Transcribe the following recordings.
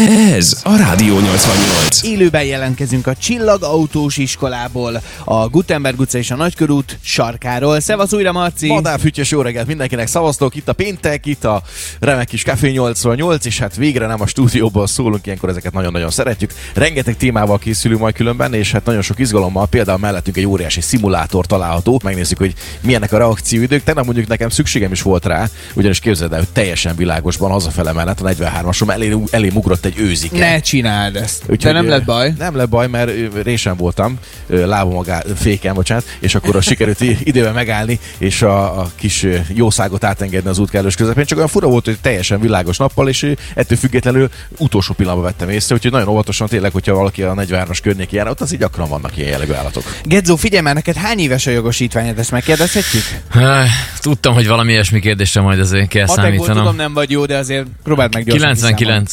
Ez a Rádió 88. Élőben jelentkezünk a Csillag Autós Iskolából, a Gutenberg utca és a Nagykörút sarkáról. Szevasz újra, Marci! Madárfütyös jó reggelt mindenkinek, szavaztok, itt a péntek, itt a remek kis Café 88, és hát végre nem a stúdióból szólunk, ilyenkor ezeket nagyon-nagyon szeretjük. Rengeteg témával készülünk majd különben, és hát nagyon sok izgalommal, például mellettünk egy óriási szimulátor található, megnézzük, hogy milyenek a reakcióidők. Tegnap mondjuk nekem szükségem is volt rá, ugyanis képzeld el, hogy teljesen világosban hazafele mellett a 43-asom elé, elé ugrott egy őzike. Ne csináld ezt. Úgyhogy, De nem lett baj. Nem lett baj, mert résen voltam, lábom a gá- féken, bocsánat, és akkor a sikerült időben megállni, és a, a kis jószágot átengedni az útkellős közepén. Csak olyan fura volt, hogy teljesen világos nappal, és ettől függetlenül utolsó pillanatban vettem észre, úgyhogy nagyon óvatosan tényleg, hogyha valaki a 43-as környékén jár, ott az így gyakran vannak ilyen jellegű állatok. Gedzó, figyelj már, neked hány éves a jogosítványod, ezt megkérdezhetjük? Tudtam, hogy valami ilyesmi kérdésre majd azért kell Matekból tudom, számítanom. nem vagy jó, de azért próbáld meg gyorsan 99,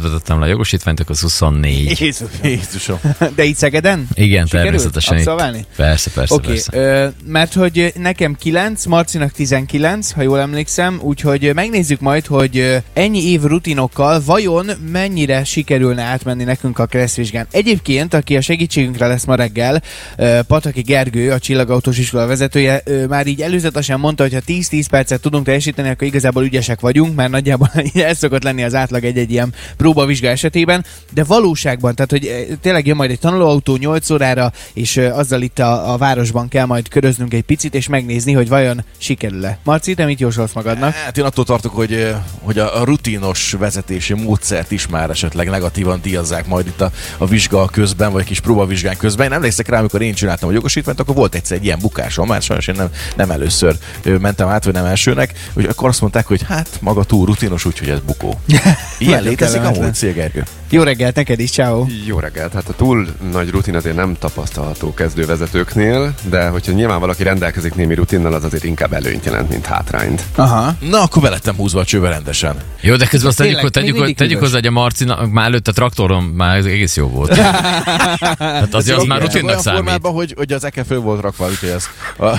99-ben tettem le a jogosítványt, akkor az 24. Jézus. Jézusom. De itt Szegeden? Igen, Sikerült természetesen. itt- abszolválni? Persze, persze, Oké, persze. okay, mert hogy nekem 9, Marcinak 19, ha jól emlékszem, úgyhogy ö, megnézzük majd, hogy ö, ennyi év rutinokkal vajon mennyire sikerülne átmenni nekünk a kresszvizsgán. Egyébként, aki a segítségünkre lesz ma reggel, ö, Pataki Gergő, a Csillagautós iskola vezetője, ö, már így előzetesen mondta, hogy ha 10-10 percet tudunk teljesíteni, akkor igazából ügyesek vagyunk, mert nagyjából ez szokott lenni az átlag egy-egy ilyen próbavizsga esetében, de valóságban, tehát hogy ö, tényleg jön majd egy tanulóautó 8 órára, és ö, azzal itt a, a városban kell majd köröznünk egy picit, és megnézni, hogy vajon sikerül-e. Marci, te mit jósolsz magadnak? Hát én attól tartok, hogy, ö, hogy a a rutinos vezetési módszert is már esetleg negatívan díjazzák majd itt a, a vizsga közben, vagy a kis próbavizsgán közben. Én emlékszek rá, amikor én csináltam a jogosítványt, akkor volt egyszer egy ilyen bukásom, mert sajnos én nem, nem először mentem át, vagy nem elsőnek, hogy akkor azt mondták, hogy hát maga túl rutinos, úgyhogy ez bukó. Ilyen létezik kellemetlen. amúgy, Szia Gergő. Jó reggelt neked is, ciao. Jó reggelt! Hát a túl nagy rutin azért nem tapasztalható kezdővezetőknél, de hogyha nyilván valaki rendelkezik némi rutinnal, az azért inkább előnyt jelent, mint hátrányt. Aha. Na, akkor belettem húzva a csőbe rendesen. Jó, de közben azt tegyük, tényleg, tegyük, tegyük hűvös. hozzá, hogy a Marcinak már előtt a traktoron már ez egész jó volt. hát azért az már rutinnak olyan számít. formában, hogy, hogy az eke föl volt rakva, úgyhogy ezt,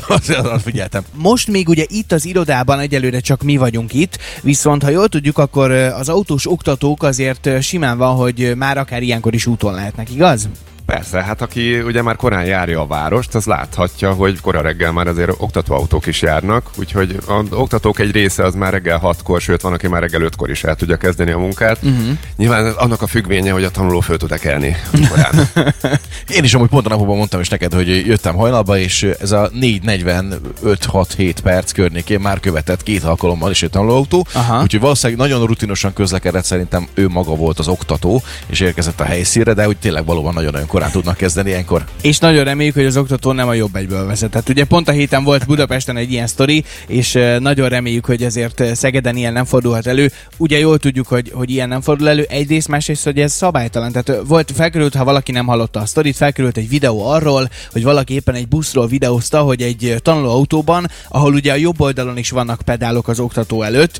azért azt figyeltem. Most még ugye itt az irodában egyelőre csak mi vagyunk itt, viszont ha jól tudjuk, akkor az autós oktatók azért simán van, hogy már akár ilyenkor is úton lehetnek, igaz? Persze, hát aki ugye már korán járja a várost, az láthatja, hogy kora reggel már azért oktatóautók is járnak, úgyhogy az oktatók egy része az már reggel 6-kor, sőt van, aki már reggel 5-kor is el tudja kezdeni a munkát. Uh-huh. Nyilván annak a függvénye, hogy a tanuló föl tud-e kelni korán. Én is amúgy pont a napokban mondtam is neked, hogy jöttem hajnalba, és ez a 4.45-6-7 perc környékén már követett két alkalommal is egy tanulóautó, Aha. úgyhogy valószínűleg nagyon rutinosan közlekedett, szerintem ő maga volt az oktató, és érkezett a helyszínre, de úgy tényleg valóban nagyon-nagyon korán tudnak kezdeni ilyenkor. És nagyon reméljük, hogy az oktató nem a jobb egyből vezetett. Ugye pont a héten volt Budapesten egy ilyen sztori, és nagyon reméljük, hogy ezért Szegeden ilyen nem fordulhat elő. Ugye jól tudjuk, hogy, hogy ilyen nem fordul elő. Egyrészt, másrészt, hogy ez szabálytalan. Tehát volt, felkerült, ha valaki nem hallotta a sztorit, felkerült egy videó arról, hogy valaki éppen egy buszról videózta, hogy egy tanulóautóban, ahol ugye a jobb oldalon is vannak pedálok az oktató előtt,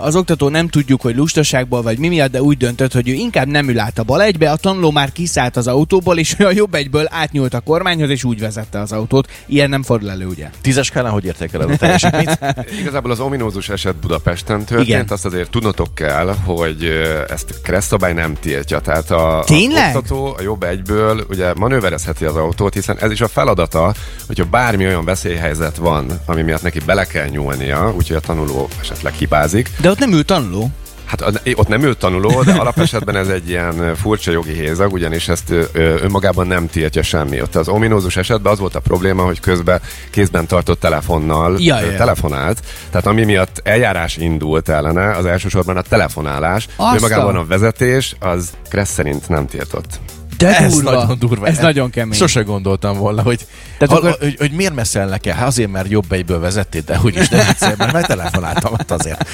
az oktató nem tudjuk, hogy lustaságból vagy mi miatt, de úgy döntött, hogy ő inkább nem ül át a bal egybe, a tanuló már kiszállt az autóból, és ő a jobb egyből átnyúlt a kormányhoz, és úgy vezette az autót. Ilyen nem fordul elő, ugye? Tízes skálán hogy értékeled a teljesítményt? Igazából az ominózus eset Budapesten történt, Igen. Azt azért tudnotok kell, hogy ezt a kereszt-szabály nem tiltja. Tehát a, Tényleg? a oktató a jobb egyből ugye manőverezheti az autót, hiszen ez is a feladata, hogyha bármi olyan veszélyhelyzet van, ami miatt neki bele kell nyúlnia, úgyhogy a tanuló esetleg hibázik. De ott nem ül tanuló. Hát ott nem ül tanuló, de alapesetben ez egy ilyen furcsa jogi hézag, ugyanis ezt önmagában nem tiltja semmi. Ott az ominózus esetben az volt a probléma, hogy közben kézben tartott telefonnal Ja, ja. telefonált. Tehát ami miatt eljárás indult ellene, az elsősorban a telefonálás. Azt Önmagában a- a vezetés, az Kressz szerint nem tiltott. De Ez durva. nagyon durva. Ez nagyon kemény. Sose gondoltam volna, hogy, Tehát ha, akkor- hogy, hogy miért messzelnek el? Hát azért, mert jobb egyből vezettél, de hogy is nem egyszer, mert megtelefonáltam, hát azért.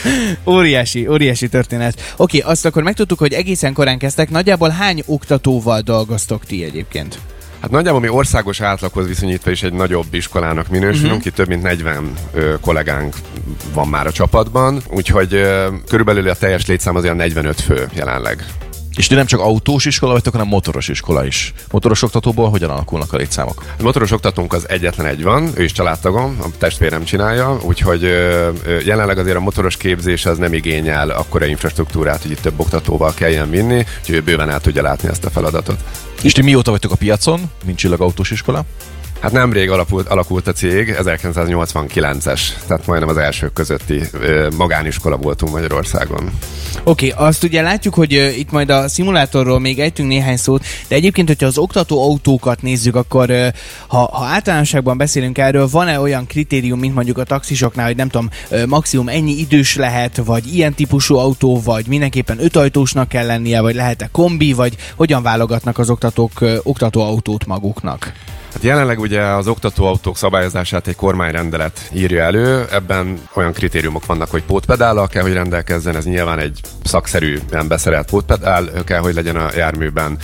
Óriási, óriási történet. Oké, azt akkor megtudtuk, hogy egészen korán kezdtek. Nagyjából hány oktatóval dolgoztok ti egyébként? Hát nagyjából mi országos átlaghoz viszonyítva is egy nagyobb iskolának minősülünk, uh-huh. itt több mint 40 ö, kollégánk van már a csapatban, úgyhogy ö, körülbelül a teljes létszám az olyan 45 fő jelenleg. És ti nem csak autós iskola vagytok, hanem motoros iskola is. Motoros oktatóból hogyan alakulnak a létszámok? A motoros oktatónk az egyetlen egy van, ő is családtagom, a testvérem csinálja, úgyhogy jelenleg azért a motoros képzés az nem igényel akkora infrastruktúrát, hogy itt több oktatóval kelljen vinni, úgyhogy ő bőven el tudja látni ezt a feladatot. És ti mióta vagytok a piacon, mint csillagautós iskola? Hát nemrég alakult, alakult a cég, 1989-es, tehát majdnem az elsők közötti magániskola voltunk Magyarországon. Oké, okay, azt ugye látjuk, hogy itt majd a szimulátorról még ejtünk néhány szót, de egyébként, hogyha az oktató autókat nézzük, akkor ha, ha általánosságban beszélünk erről, van-e olyan kritérium, mint mondjuk a taxisoknál, hogy nem tudom, maximum ennyi idős lehet, vagy ilyen típusú autó, vagy mindenképpen ötajtósnak kell lennie, vagy lehet-e kombi, vagy hogyan válogatnak az oktatók uh, oktatóautót maguknak? Hát jelenleg ugye az oktatóautók szabályozását egy kormányrendelet írja elő, ebben olyan kritériumok vannak, hogy pótpedállal kell, hogy rendelkezzen, ez nyilván egy szakszerűen beszerelt pótpedál kell, hogy legyen a járműben,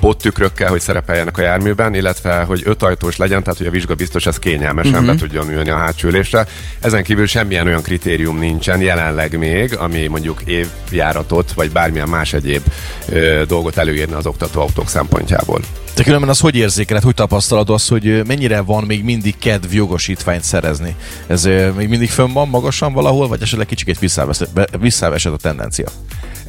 póttükrök kell, hogy szerepeljenek a járműben, illetve hogy ötajtós legyen, tehát hogy a vizsga biztos ez kényelmesen uh-huh. be tudjon ülni a hátsülésre. Ezen kívül semmilyen olyan kritérium nincsen jelenleg még, ami mondjuk évjáratot, vagy bármilyen más egyéb ö, dolgot előírna az oktatóautók szempontjából. Te különben az hogy érzékeled, hogy tapasztalod az, hogy mennyire van még mindig kedv jogosítványt szerezni? Ez még mindig fönn van magasan valahol, vagy esetleg kicsit visszavesett a tendencia?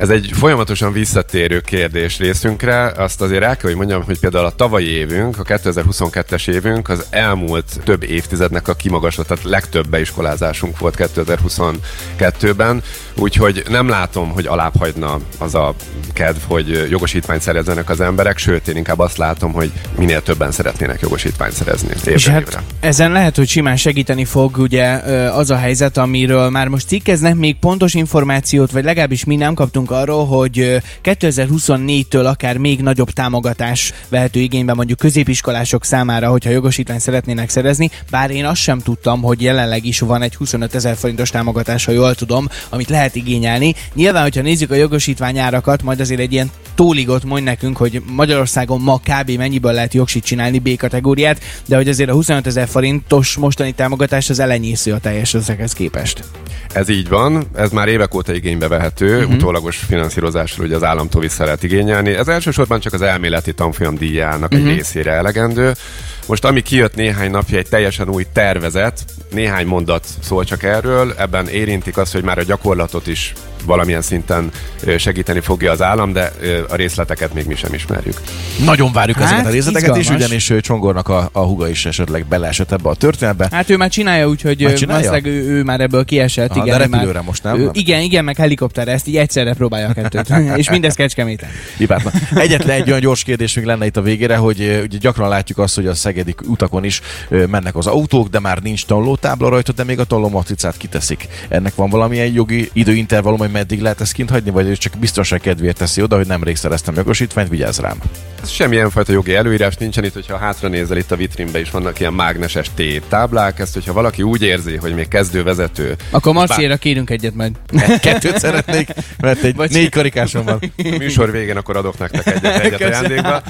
Ez egy folyamatosan visszatérő kérdés részünkre. Azt azért el kell, hogy mondjam, hogy például a tavalyi évünk, a 2022-es évünk az elmúlt több évtizednek a kimagaslott, tehát legtöbb beiskolázásunk volt 2022-ben, úgyhogy nem látom, hogy alább az a kedv, hogy jogosítványt szerezzenek az emberek, sőt, én inkább azt látom, hogy minél többen szeretnének jogosítványt szerezni évre, És hát évre. ezen lehet, hogy simán segíteni fog ugye az a helyzet, amiről már most cikkeznek, még pontos információt, vagy legalábbis mi nem kaptunk arról, hogy 2024-től akár még nagyobb támogatás vehető igénybe mondjuk középiskolások számára, hogyha jogosítványt szeretnének szerezni, bár én azt sem tudtam, hogy jelenleg is van egy 25 ezer forintos támogatás, ha jól tudom, amit lehet igényelni. Nyilván, hogyha nézzük a jogosítvány árakat, majd azért egy ilyen tóligot mondj nekünk, hogy Magyarországon ma kb. Mennyiből lehet jogsit csinálni B kategóriát, de hogy azért a 25 ezer forintos mostani támogatás az elenyésző a teljes összeghez képest. Ez így van, ez már évek óta igénybe vehető, uh-huh. utólagos finanszírozásról ugye az államtól vissza lehet igényelni. Ez elsősorban csak az elméleti tanfolyam díjának uh-huh. egy részére elegendő. Most ami kijött néhány napja egy teljesen új tervezet, néhány mondat szól csak erről, ebben érintik azt, hogy már a gyakorlatot is valamilyen szinten segíteni fogja az állam, de a részleteket még mi sem ismerjük. Nagyon várjuk hát, ezeket a részleteket is, ugyanis Csongornak a, a huga is esetleg beleesett ebbe a történetbe. Hát ő már csinálja, úgyhogy valószínűleg ő, ő, már ebből kiesett. Aha, igen, de repülőre már, most nem? Ő, igen, igen, meg helikopterre, ezt így egyszerre próbálja a kettőt. és mindez kecskeméten. Hibátlan. Egyetlen egy olyan gyors kérdésünk lenne itt a végére, hogy ugye gyakran látjuk azt, hogy a szegedi utakon is mennek az autók, de már nincs tanulótábla rajta, de még a tanulómatricát kiteszik. Ennek van valamilyen jogi időintervallum, hogy meddig lehet ezt kint hagyni, vagy ő csak biztonság kedvéért teszi oda, hogy nemrég szereztem jogosítványt, vigyázz rám. Ez semmilyen fajta jogi előírás nincsen itt, hogyha hátra nézel itt a vitrínbe is vannak ilyen mágneses T táblák, ezt hogyha valaki úgy érzi, hogy még kezdő vezető. Akkor Marciéra bár... kérünk egyet majd. Kettőt szeretnék, mert egy Vagy négy karikásom van. A műsor végén akkor adok nektek egyet, egyet ajándékba.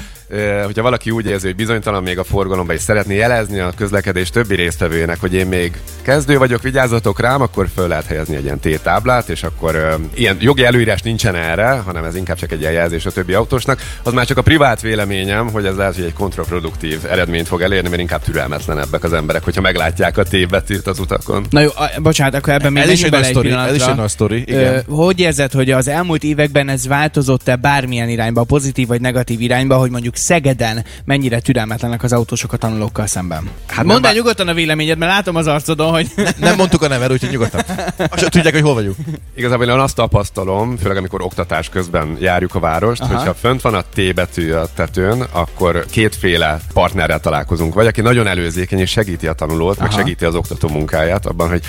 Hogyha valaki úgy érzi, hogy bizonytalan még a forgalomba és szeretné jelezni a közlekedés többi résztvevőjének, hogy én még kezdő vagyok, vigyázzatok rám, akkor föl lehet helyezni egy ilyen T-táblát, és akkor uh, ilyen jogi előírás nincsen erre, hanem ez inkább csak egy jelzés a többi autósnak. Az már csak a privát véleményem, hogy ez lehet, hogy egy kontraproduktív eredményt fog elérni, mert inkább türelmetlenebbek az emberek, hogyha meglátják a T betűt az utakon. Na jó, a, bocsánat, akkor ebben még ez is egy nagy sztori, ez is egy nagy sztori, igen. Ö, hogy érzed, hogy az elmúlt években ez változott-e bármilyen irányba, pozitív vagy negatív irányba, hogy mondjuk Szegeden mennyire türelmetlenek az autósok a tanulókkal szemben? Hát Mondd el nyugodtan a véleményed, mert látom az arcodon, hogy... Ne, nem mondtuk a nevet, úgyhogy nyugodtan. Azt tudják, hogy hol vagyunk. Igazából én azt tapasztalom, főleg amikor oktatás közben járjuk a várost, Aha. hogyha fönt van a T betű a tetőn, akkor kétféle partnerrel találkozunk. Vagy aki nagyon előzékeny és segíti a tanulót, Aha. meg segíti az oktató munkáját abban, hogy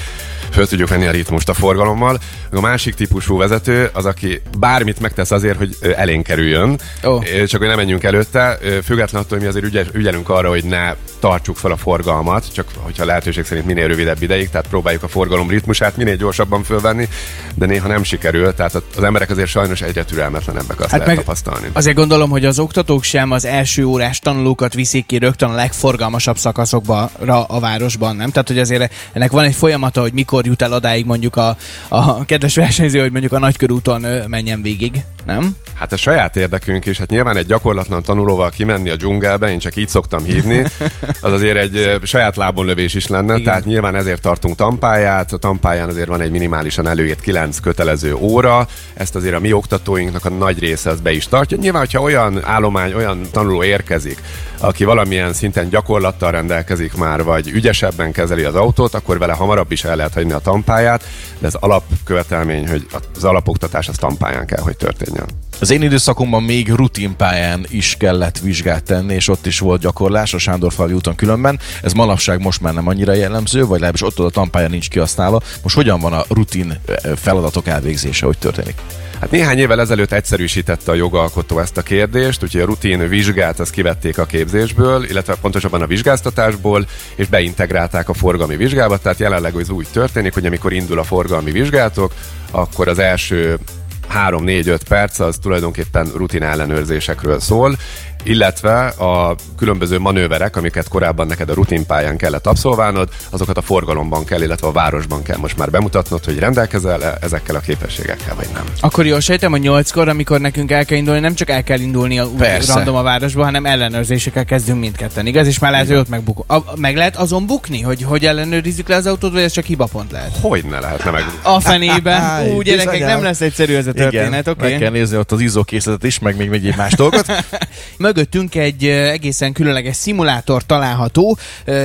föl tudjuk venni a ritmust a forgalommal. A másik típusú vezető az, aki bármit megtesz azért, hogy elénk kerüljön, oh. csak hogy nem menjünk előtte, függetlenül attól, hogy mi azért ügyelünk arra, hogy hogy ne tartsuk fel a forgalmat, csak hogyha lehetőség szerint minél rövidebb ideig, tehát próbáljuk a forgalom ritmusát minél gyorsabban fölvenni, de néha nem sikerül, tehát az emberek azért sajnos egyre türelmetlenebbek, azt hát lehet tapasztalni. Azért gondolom, hogy az oktatók sem az első órás tanulókat viszik ki rögtön a legforgalmasabb szakaszokba a városban, nem? Tehát, hogy azért ennek van egy folyamata, hogy mikor jut el odáig mondjuk a, a kedves versenyző, hogy mondjuk a nagykörúton menjen végig, nem? Hát a saját érdekünk is, hát nyilván egy gyakorlatlan tanulóval kimenni a dzsungelbe, én csak így szoktam hívni, az azért egy saját lábon lövés is lenne, Igen. tehát nyilván ezért tartunk tampáját, a tampáján azért van egy minimálisan előírt 9 kötelező óra, ezt azért a mi oktatóinknak a nagy része az be is tartja. Nyilván, hogyha olyan állomány, olyan tanuló érkezik, aki valamilyen szinten gyakorlattal rendelkezik már, vagy ügyesebben kezeli az autót, akkor vele hamarabb is el lehet hagyni a tampáját, de ez alapkövetelmény, hogy az alapoktatás az tampáján kell, hogy történjen. Az én időszakomban még rutinpályán is kellett vizsgát tenni, és ott is volt gyakorlás a Sándorfalvi úton különben. Ez manapság most már nem annyira jellemző, vagy legalábbis ott a tampályán nincs kihasználva. Most hogyan van a rutin feladatok elvégzése, hogy történik? Hát néhány évvel ezelőtt egyszerűsítette a jogalkotó ezt a kérdést, úgyhogy a rutin vizsgát azt kivették a képzésből, illetve pontosabban a vizsgáztatásból, és beintegrálták a forgalmi vizsgába, tehát jelenleg ez úgy történik, hogy amikor indul a forgalmi vizsgátok, akkor az első 3-4-5 perc az tulajdonképpen rutin ellenőrzésekről szól, illetve a különböző manőverek, amiket korábban neked a rutinpályán kellett abszolválnod, azokat a forgalomban kell, illetve a városban kell most már bemutatnod, hogy rendelkezel -e ezekkel a képességekkel, vagy nem. Akkor jól sejtem, hogy nyolckor, amikor nekünk el kell indulni, nem csak el kell indulni a Persze. random a városba, hanem ellenőrzésekkel kezdünk mindketten, igaz? És már lehet, hogy ott megbuk- a, meg lehet azon bukni, hogy hogy ellenőrizzük le az autót, vagy ez csak hibapont lehet? Hogy ne lehetne meg. A fenében. Ú, gyerekek, nem lesz egyszerű ez a történet, oké? Okay? Meg kell nézni ott az izókészletet is, meg még egy más dolgot. mögöttünk egy egészen különleges szimulátor található.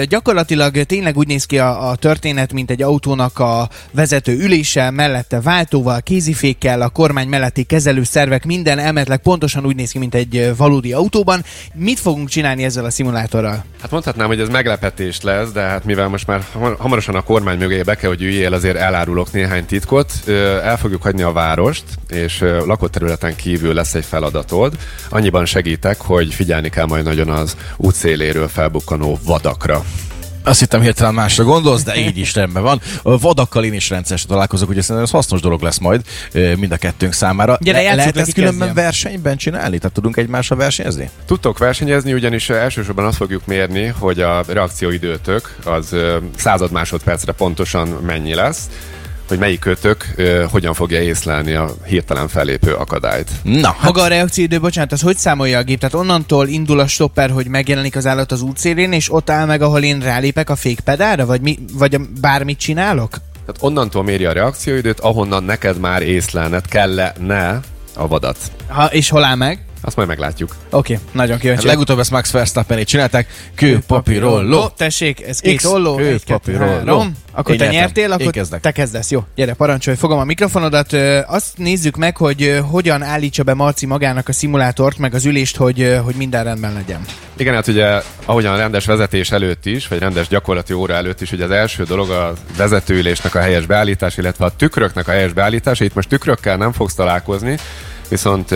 Gyakorlatilag tényleg úgy néz ki a, a történet, mint egy autónak a vezető ülése, mellette váltóval, kézifékkel, a kormány melletti kezelőszervek, minden elméletileg pontosan úgy néz ki, mint egy valódi autóban. Mit fogunk csinálni ezzel a szimulátorral? Hát mondhatnám, hogy ez meglepetés lesz, de hát mivel most már hamarosan a kormány mögé be kell, hogy üljél, azért elárulok néhány titkot. El fogjuk hagyni a várost, és lakott területen kívül lesz egy feladatod. Annyiban segítek, hogy hogy figyelni kell majd nagyon az útszéléről felbukkanó vadakra. Azt hittem hirtelen másra gondolsz, de így is rendben van. A vadakkal én is rendszeresen találkozok, ugye szerintem ez hasznos dolog lesz majd mind a kettőnk számára. Gyere, Le- lehet ezt különben versenyben csinálni? Tehát tudunk egymásra versenyezni? Tudtok versenyezni, ugyanis elsősorban azt fogjuk mérni, hogy a reakcióidőtök az század másodpercre pontosan mennyi lesz hogy melyik kötök hogyan fogja észlelni a hirtelen fellépő akadályt. Na, hát... Maga a reakcióidő, bocsánat, az hogy számolja a gép? Tehát onnantól indul a stopper, hogy megjelenik az állat az útszélén, és ott áll meg, ahol én rálépek a fékpedára, vagy, mi, vagy bármit csinálok? Tehát onnantól méri a reakcióidőt, ahonnan neked már észlelned kellene a vadat. Ha, és hol áll meg? Azt majd meglátjuk. Oké, okay, nagyon kíváncsi. Hát legutóbb ezt Max verstappen csinálták. Kő, papírolló. Tessék, ez két olló. Kő, papírolló. Akkor Én te nyertem. nyertél, akkor Én te kezdesz. Jó, gyere, parancsolj, fogom a mikrofonodat. Azt nézzük meg, hogy hogyan állítsa be Marci magának a szimulátort, meg az ülést, hogy, hogy minden rendben legyen. Igen, hát ugye, ahogyan a rendes vezetés előtt is, vagy rendes gyakorlati óra előtt is, ugye az első dolog a vezetőülésnek a helyes beállítás, illetve a tükröknek a helyes beállítása. Itt most tükrökkel nem fogsz találkozni, viszont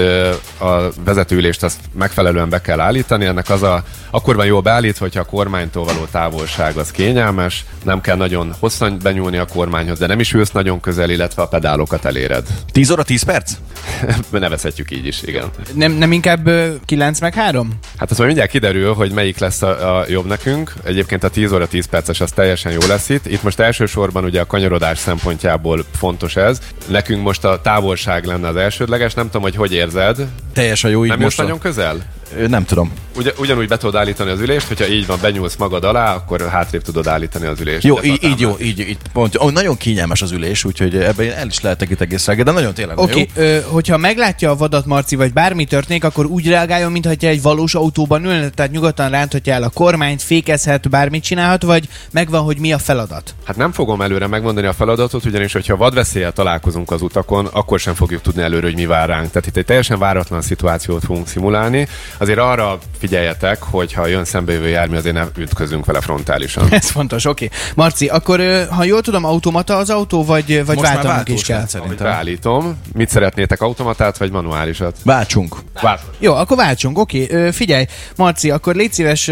a vezetőülést azt megfelelően be kell állítani. Ennek az a, akkor van jól beállítva, hogyha a kormánytól való távolság az kényelmes, nem kell nagyon hosszan benyúlni a kormányhoz, de nem is ülsz nagyon közel, illetve a pedálokat eléred. 10 óra 10 perc? Nevezhetjük így is, igen. Nem, nem inkább 9 meg 3? Hát az majd mindjárt kiderül, hogy melyik lesz a, a jobb nekünk. Egyébként a 10 óra 10 perces az teljesen jó lesz itt. Itt most elsősorban ugye a kanyarodás szempontjából fontos ez. Nekünk most a távolság lenne az elsődleges, nem tudom, tudom, hogy hogy érzed. Teljesen jó így Nem most nagyon közel? Nem tudom. Ugy, ugyanúgy be tudod állítani az ülést, hogyha így van, benyúlsz magad alá, akkor hátrébb tudod állítani az ülést. Jó, így, így, jó, így, így pont. Oh, nagyon kényelmes az ülés, úgyhogy ebben el is lehetek itt egész reggel, de nagyon tényleg Oké, okay, hogyha meglátja a vadat Marci, vagy bármi történik, akkor úgy reagáljon, mintha egy valós autóban ülne, tehát nyugodtan ránthatja el a kormányt, fékezhet, bármit csinálhat, vagy megvan, hogy mi a feladat? Hát nem fogom előre megmondani a feladatot, ugyanis hogyha vadveszélyel találkozunk az utakon, akkor sem fogjuk tudni előre, hogy mi vár ránk. Tehát itt egy teljesen váratlan szituációt fogunk szimulálni. Azért arra figyeljetek, hogy ha jön szembejövő jármű, azért nem ütközünk vele frontálisan. Ez fontos, oké. Okay. Marci, akkor ha jól tudom, automata az autó, vagy, vagy Most már váltanunk is kell? szerintem. beállítom, mit szeretnétek, automatát vagy manuálisat? Váltsunk. Váltó. Jó, akkor váltsunk, oké. Okay. Figyelj, Marci, akkor légy szíves,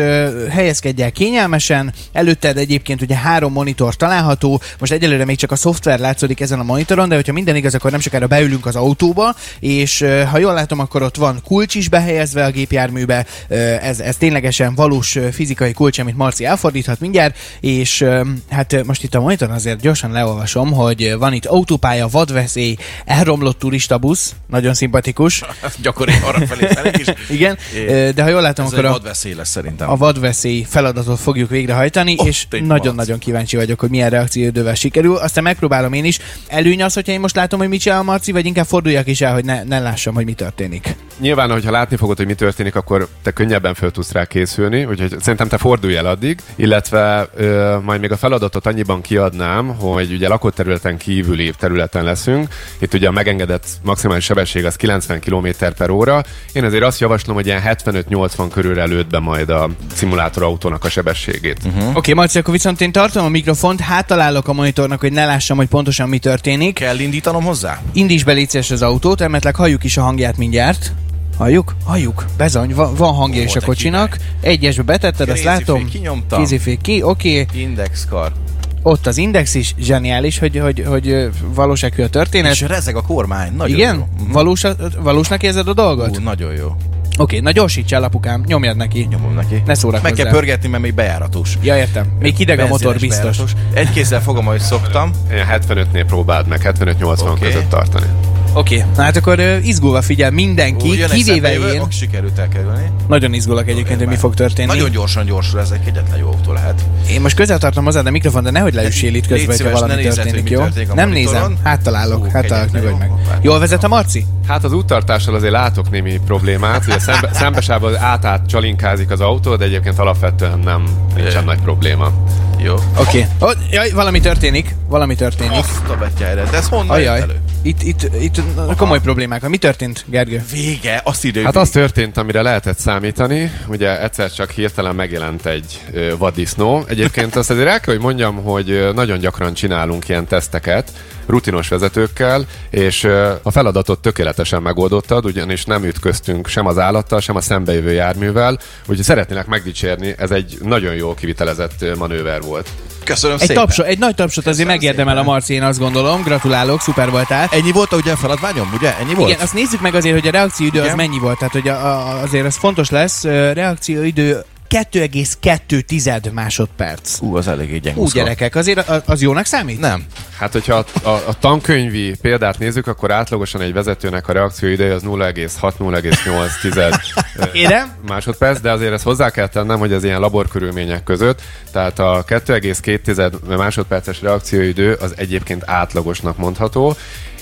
helyezkedj el kényelmesen. Előtted egyébként ugye három monitor található. Most egyelőre még csak a szoftver látszódik ezen a monitoron, de hogyha minden igaz, akkor nem sokára beülünk az autóba, és ha jól látom, akkor ott van kulcs is behelyezve a gépjárműbe. Ö, Ez, ez ténylegesen valós fizikai kulcs, amit Marci elfordíthat mindjárt, és hát most itt a monitoron azért gyorsan leolvasom, hogy van itt autópálya, vadveszély, elromlott turistabusz, nagyon szimpatikus. Gyakori arra felé felé is. Igen, de ha jól látom, Ez akkor egy a, vadveszély lesz szerintem. a vadveszély feladatot fogjuk végrehajtani, Oh, és nagyon-nagyon kíváncsi vagyok, hogy milyen reakcióidővel sikerül. Aztán megpróbálom én is. Előny az, hogyha én most látom, hogy mit csinál a Marci, vagy inkább forduljak is el, hogy ne, ne lássam, hogy mi történik. Nyilván, hogyha látni fogod, hogy mi történik, akkor te könnyebben fel tudsz rá készülni, úgyhogy szerintem te fordulj el addig, illetve ö, majd még a feladatot annyiban kiadnám, hogy ugye lakott területen kívüli területen leszünk. Itt ugye a megengedett maximális sebesség az 90 km per óra. Én azért azt javaslom, hogy ilyen 75-80 körülre lőtt be majd a szimulátor autónak a sebességét. Uh-huh. Oké, okay, Marci, akkor viszont én tartom a mikrofont, hátalálok a monitornak, hogy ne lássam, hogy pontosan mi történik. Kell indítanom hozzá? Indíts be légy az autót, emetleg halljuk is a hangját mindjárt. Halljuk? Halljuk. Bezony, van, van hangja Ó, is a kocsinak. Egyesbe betetted, azt Kézifék látom. kinyomtam. Kézifék ki, oké. Okay. Indexkar. Ott az index is zseniális, hogy, hogy, hogy valósághű a történet. És rezeg a kormány. Nagyon Igen? jó. Mhm. Valós, valósnak érzed a dolgot? Ú, nagyon jó. Oké, na gyorsíts el, apukám, nyomjad neki. Nyomom neki. Ne szórakozzál. Meg kell pörgetni, mert még bejáratos. Ja, értem. Még hideg a motor biztos. bejáratos. Egy kézzel fogom, ahogy szoktam. Ilyen 75-nél próbáld meg, 75-80 Oké. okay. között tartani. Oké, okay. na hát akkor ö, izgulva figyel mindenki, Ú, kivéve én. akkor sikerült elkerülni. Nagyon izgulok egyébként, hogy mi fog történni. Nagyon gyorsan gyorsul, ez egy egyetlen jó autó lehet. Én most közel tartom hozzá a mikrofon, de nehogy leüssél itt Légy közben, hogyha valami nézed, történik, hogy jó? történik Nem nézem, háttalálok, Ú, háttalálok, kegyetlen, nyugodj meg. Jól vezet a Marci? Hát az úttartással azért látok némi problémát, ugye szembe, szembesában át-át csalinkázik az autó, de egyébként alapvetően nem nincsen nagy probléma. Jó. Oké. Okay. Oh, jaj, valami történik, valami történik. Azt a betyára. De ez honnan jött Ajaj, elő? Itt, itt, itt komoly problémák. Mi történt, Gergő? Vége, azt írja, Hát az történt, amire lehetett számítani. Ugye egyszer csak hirtelen megjelent egy ö, vaddisznó. Egyébként azt azért el kell, hogy mondjam, hogy nagyon gyakran csinálunk ilyen teszteket rutinos vezetőkkel, és ö, a feladatot tökéletesen megoldottad, ugyanis nem ütköztünk sem az állattal, sem a szembejövő járművel, úgyhogy szeretnélek megdicsérni, ez egy nagyon jó kivitelezett manőver volt. Köszönöm Egy, szépen. tapso, egy nagy tapsot azért megérdemel a szépen. Marci, én azt gondolom. Gratulálok, szuper voltál. Ennyi volt a ugye a feladványom, ugye? Ennyi volt? Igen, azt nézzük meg azért, hogy a reakcióidő az Igen. mennyi volt. Tehát, hogy a, a, azért ez fontos lesz. Reakcióidő 2,2 másodperc. Ú, az eléggé gyenge. Ú, gyerekek, azért az, az jónak számít? Nem. Hát, hogyha a, a, a tankönyvi példát nézzük, akkor átlagosan egy vezetőnek a reakcióideje az 0,6-0,8 Érem? másodperc, de azért ezt hozzá kell tennem, hogy ez ilyen laborkörülmények között, tehát a 2,2 másodperces reakcióidő az egyébként átlagosnak mondható,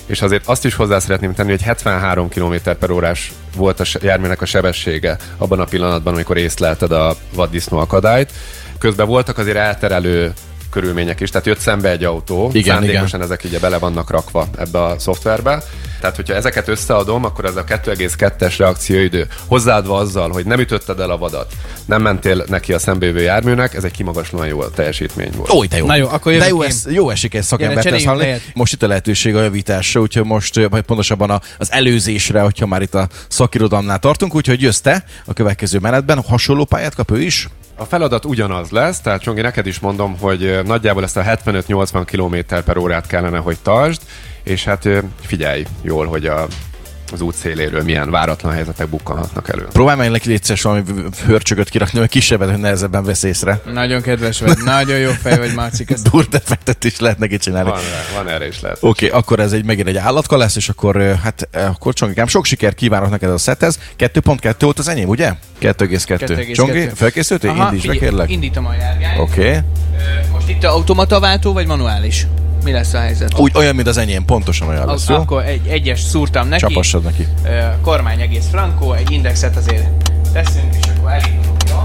és azért azt is hozzá szeretném tenni, hogy 73 km per órás volt a járműnek a sebessége abban a pillanatban, amikor észlelted a vaddisznó akadályt. Közben voltak azért elterelő körülmények is, tehát jött szembe egy autó, Igen, szándékosan ezek ugye bele vannak rakva ebbe a szoftverbe. Tehát, hogyha ezeket összeadom, akkor ez a 2,2-es reakcióidő hozzáadva azzal, hogy nem ütötted el a vadat, nem mentél neki a szembejövő járműnek, ez egy kimagaslóan jó teljesítmény volt. Ó, de jó. Na jó, akkor de jó, ez, jó esik egy szakembert ezt hallani. helyet. Most itt a lehetőség a javításra, úgyhogy most, vagy pontosabban az előzésre, hogyha már itt a szakirodalmnál tartunk, úgyhogy jössz te a következő menetben. Hasonló pályát kap ő is? A feladat ugyanaz lesz, tehát Csongi, neked is mondom, hogy nagyjából ezt a 75-80 km per órát kellene, hogy tartsd, és hát figyelj jól, hogy a, az út széléről milyen váratlan helyzetek bukkanhatnak elő. Próbálj meg neki létszeres valami hörcsögöt kirakni, mert kisebbet, hogy nehezebben vesz észre. Nagyon kedves vagy, nagyon jó fej vagy, Marci. köszönöm. Durdefektet is lehet neki csinálni. Van, van erre is lehet. Oké, okay, akkor ez egy megint egy állatka lesz, és akkor hát akkor Csongikám, sok sikert kívánok neked a szethez. 2.2 volt az enyém, ugye? 2,2. 2,2. Csongi, felkészültél? Indíts be, kérlek. Indítom a járgányt. Oké. Okay. Most itt a automata váltó, vagy manuális? Mi lesz a helyzet? Úgy olyan, mint az enyém, pontosan olyan lesz, jó? akkor egy egyes szúrtam neki. Csapassad neki. Ö, kormány egész frankó, egy indexet azért teszünk, és akkor elindulunk, jó?